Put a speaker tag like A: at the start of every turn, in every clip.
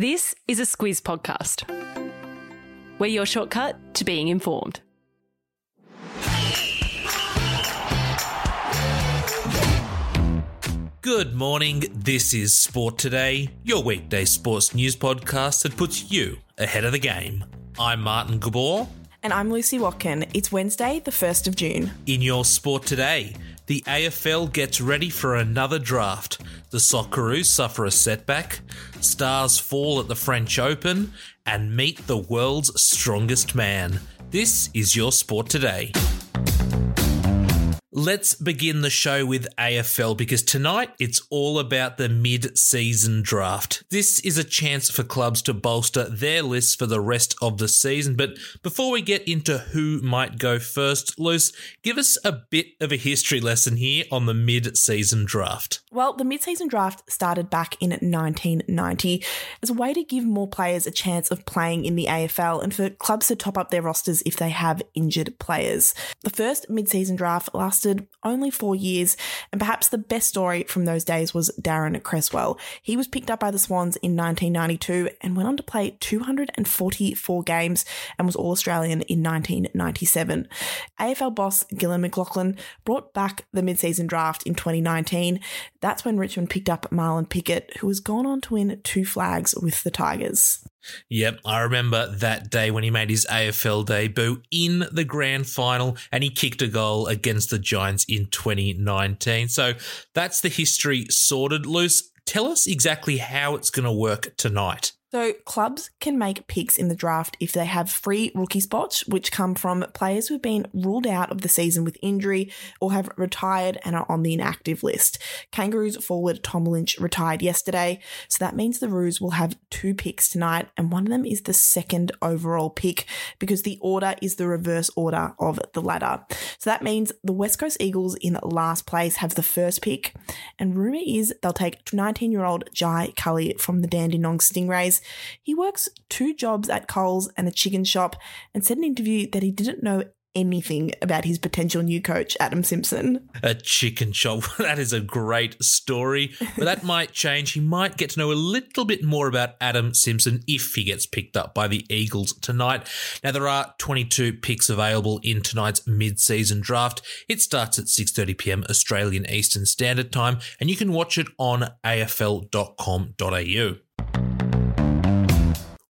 A: This is a Squiz podcast. We're your shortcut to being informed.
B: Good morning. This is Sport Today, your weekday sports news podcast that puts you ahead of the game. I'm Martin Gabor.
C: And I'm Lucy Watkin. It's Wednesday, the 1st of June.
B: In your Sport Today, the AFL gets ready for another draft. The Socceroos suffer a setback. Stars fall at the French Open and meet the world's strongest man. This is your Sport Today. Let's begin the show with AFL because tonight it's all about the mid season draft. This is a chance for clubs to bolster their lists for the rest of the season. But before we get into who might go first, Luce, give us a bit of a history lesson here on the mid season draft.
C: Well, the mid season draft started back in 1990 as a way to give more players a chance of playing in the AFL and for clubs to top up their rosters if they have injured players. The first mid season draft lasted only four years, and perhaps the best story from those days was Daryn Cresswell. He was picked up by the Swans in 1992 and went on to play 244 games and was All Australian in 1997. AFL boss Gillon McLachlan brought back the mid season draft in 2019. That's when Richmond picked up Marlon Pickett, who has gone on to win two flags with the Tigers.
B: Yep, I remember that day when he made his AFL debut in the grand final and he kicked a goal against the Giants in 2019. So that's the history sorted. Luce, tell us exactly how it's going to work tonight.
C: So, clubs can make picks in the draft if they have free rookie spots, which come from players who've been ruled out of the season with injury or have retired and are on the inactive list. Kangaroos forward Tom Lynch retired yesterday, so that means the Roos will have two picks tonight, and one of them is the second overall pick because the order is the reverse order of the ladder. So that means the West Coast Eagles in last place have the first pick, and rumour is they'll take 19 year old Jai Culley from the Dandenong Stingrays he works two jobs at Coles and a chicken shop and said in an interview that he didn't know anything about his potential new coach, Adam Simpson.
B: A chicken shop. That is a great story. But that might change. He might get to know a little bit more about Adam Simpson if he gets picked up by the Eagles tonight. Now there are 22 picks available in tonight's mid-season draft. It starts at 6:30 p.m. Australian Eastern Standard Time and you can watch it on afl.com.au.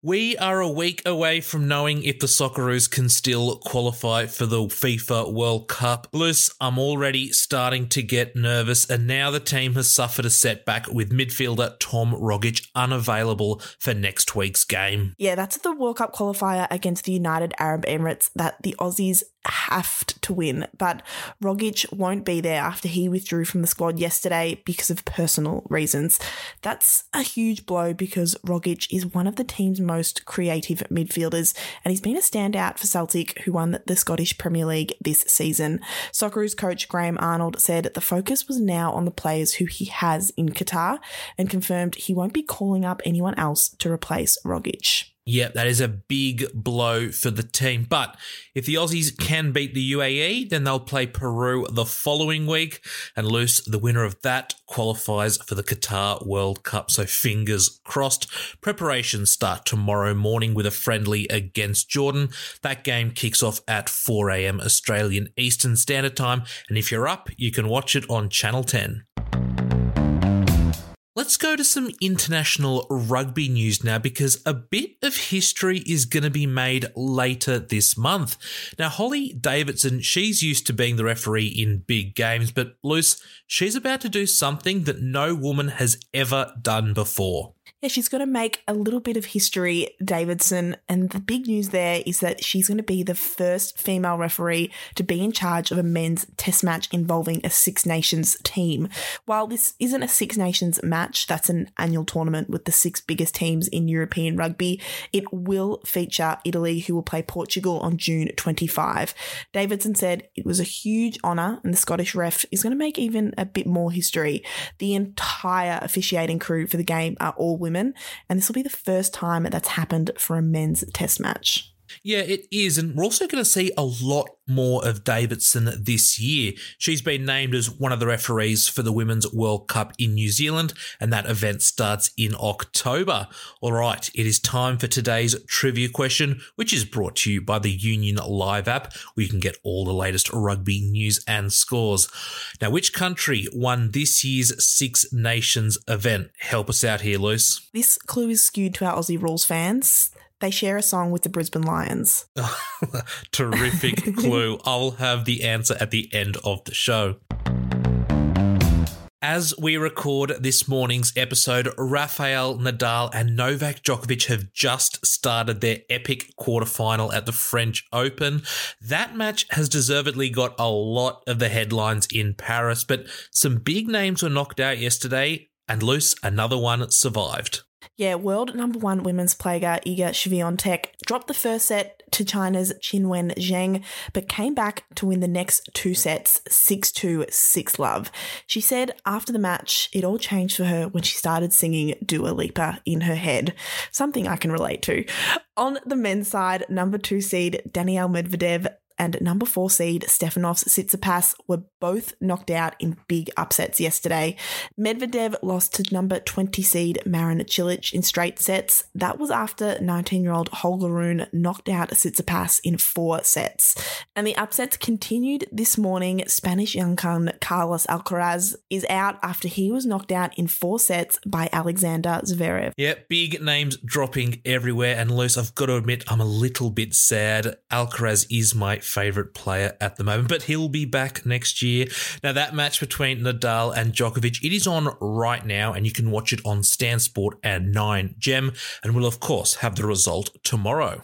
B: We are a week away from knowing if the Socceroos can still qualify for the FIFA World Cup. Luce, I'm already starting to get nervous, and now the team has suffered a setback with midfielder Tom Rogic unavailable for next week's game.
C: Yeah, that's the World Cup qualifier against the United Arab Emirates that the Aussies have to win, but Rogic won't be there after he withdrew from the squad yesterday because of personal reasons. That's a huge blow because Rogic is one of the team's most creative midfielders, and he's been a standout for Celtic, who won the Scottish Premier League this season. Socceroos coach Graham Arnold said the focus was now on the players who he has in Qatar and confirmed he won't be calling up anyone else to replace Rogic.
B: Yep, that is a big blow for the team. But if the Aussies can beat the UAE, then they'll play Peru the following week and Luce. The winner of that qualifies for the Qatar World Cup. So fingers crossed. Preparations start tomorrow morning with a friendly against Jordan. That game kicks off at 4 a.m. Australian Eastern Standard Time. And if you're up, you can watch it on Channel 10. Let's go to some international rugby news now because a bit of history is going to be made later this month. Now, Hollie Davidson, she's used to being the referee in big games, but Luce, she's about to do something that no woman has ever done before.
C: Yeah, she's going to make a little bit of history, Davidson. And the big news there is that she's going to be the first female referee to be in charge of a men's test match involving a Six Nations team. While this isn't a Six Nations match, that's an annual tournament with the six biggest teams in European rugby, it will feature Italy, who will play Portugal on June 25. Davidson said it was a huge honour, and the Scottish ref is going to make even a bit more history. The entire officiating crew for the game are all women, and this will be the first time that's happened for a men's test match.
B: Yeah, it is. And we're also going to see a lot more of Davidson this year. She's been named as one of the referees for the Women's World Cup in New Zealand, and that event starts in October. All right, it is time for today's trivia question, which is brought to you by the Union Live app, where you can get all the latest rugby news and scores. Now, which country won this year's Six Nations event? Help us out here, Luce.
C: This clue is skewed to our Aussie rules fans. They share a song with the Brisbane Lions.
B: Terrific clue. I'll have the answer at the end of the show. As we record this morning's episode, Rafael Nadal and Novak Djokovic have just started their epic quarterfinal at the French Open. That match has deservedly got a lot of the headlines in Paris, but some big names were knocked out yesterday, and Luce, another one survived.
C: Yeah, world number one women's player Iga Swiatek dropped the first set to China's Qinwen Zheng, but came back to win the next two sets 6 2, 6 love. She said after the match, it all changed for her when she started singing Dua Lipa in her head, something I can relate to. On the men's side, number two seed Daniil Medvedev and number four seed Stefanos Tsitsipas were both knocked out in big upsets yesterday. Medvedev lost to number 20 seed Marin Cilic in straight sets. That was after 19 year old Holger Rune knocked out Tsitsipas in four sets. And the upsets continued this morning. Spanish young gun Carlos Alcaraz is out after he was knocked out in four sets by Alexander Zverev.
B: Yeah, big names dropping everywhere. And Luce, I've got to admit, I'm a little bit sad. Alcaraz is my favourite player at the moment, but he'll be back next year. Now, that match between Nadal and Djokovic, it is on right now, and you can watch it on Stan Sport at 9 Gem, and we'll, of course, have the result tomorrow.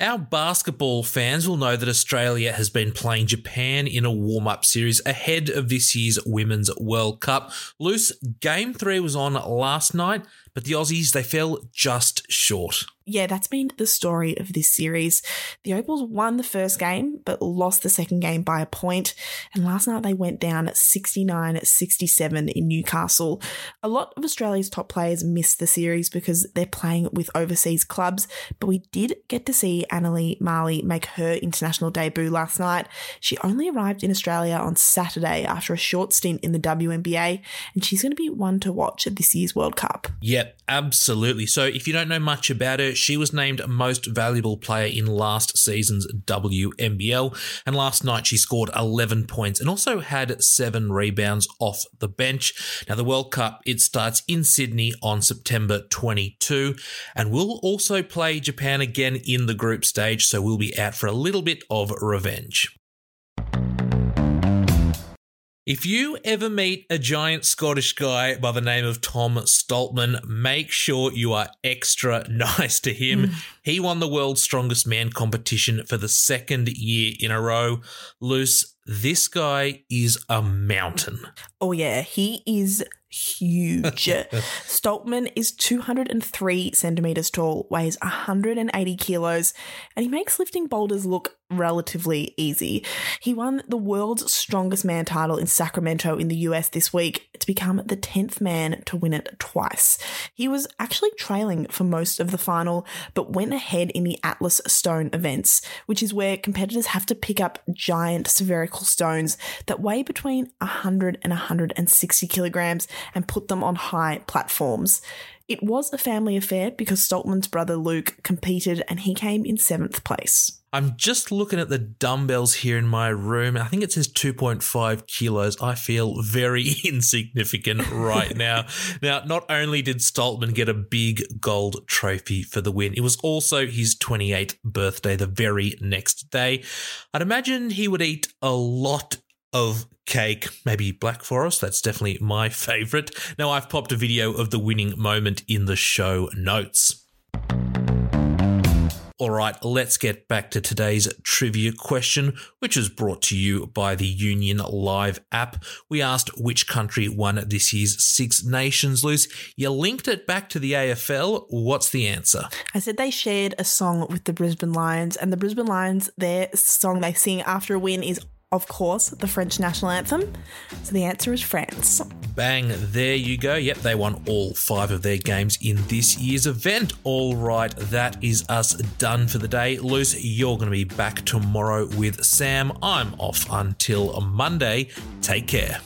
B: Our basketball fans will know that Australia has been playing Japan in a warm up series ahead of this year's Women's World Cup. Luce, game three was on last night, but the Aussies, they fell just short
C: yeah, that's been the story of this series. The Opals won the first game, but lost the second game by a point. And last night they went down 69 67 in Newcastle. A lot of Australia's top players missed the series because they're playing with overseas clubs, but we did get to see Anneli Maley make her international debut last night. She only arrived in Australia on Saturday after a short stint in the WNBA, and she's going to be one to watch at this year's World Cup.
B: Yep, absolutely. So if you don't know much about her, she was named most valuable player in last season's WNBL, and last night she scored 11 points and also had seven rebounds off the bench. Now, the World Cup, it starts in Sydney on September 22, and we'll also play Japan again in the group stage, so we'll be out for a little bit of revenge. If you ever meet a giant Scottish guy by the name of Tom Stoltman, make sure you are extra nice to him. Mm. He won the World's Strongest Man competition for the second year in a row. Luce, this guy is a mountain.
C: Oh, yeah. He is huge. Stoltman is 203 centimeters tall, weighs 180 kilos, and he makes lifting boulders look relatively easy. He won the world's strongest man title in Sacramento in the US this week become the 10th man to win it twice. He was actually trailing for most of the final, but went ahead in the Atlas Stone events, which is where competitors have to pick up giant spherical stones that weigh between 100 and 160 kilograms and put them on high platforms. It was a family affair because Stoltman's brother Luke competed and he came in seventh place.
B: I'm just looking at the dumbbells here in my room. I think it says 2.5 kilos. I feel very insignificant right now. now, not only did Stoltman get a big gold trophy for the win, it was also his 28th birthday the very next day. I'd imagine he would eat a lot of cake, maybe Black Forest. That's definitely my favorite. Now, I've popped a video of the winning moment in the show notes. All right, let's get back to today's trivia question, which is brought to you by the Union Live app. We asked which country won this year's Six Nations Luce. You linked it back to the AFL. What's the answer?
C: I said they shared a song with the Brisbane Lions, and the Brisbane Lions, their song they sing after a win is of course, the French national anthem. So the answer is France.
B: Bang, there you go. Yep, they won all five of their games in this year's event. All right, that is us done for the day. Luce, you're going to be back tomorrow with Sam. I'm off until Monday. Take care.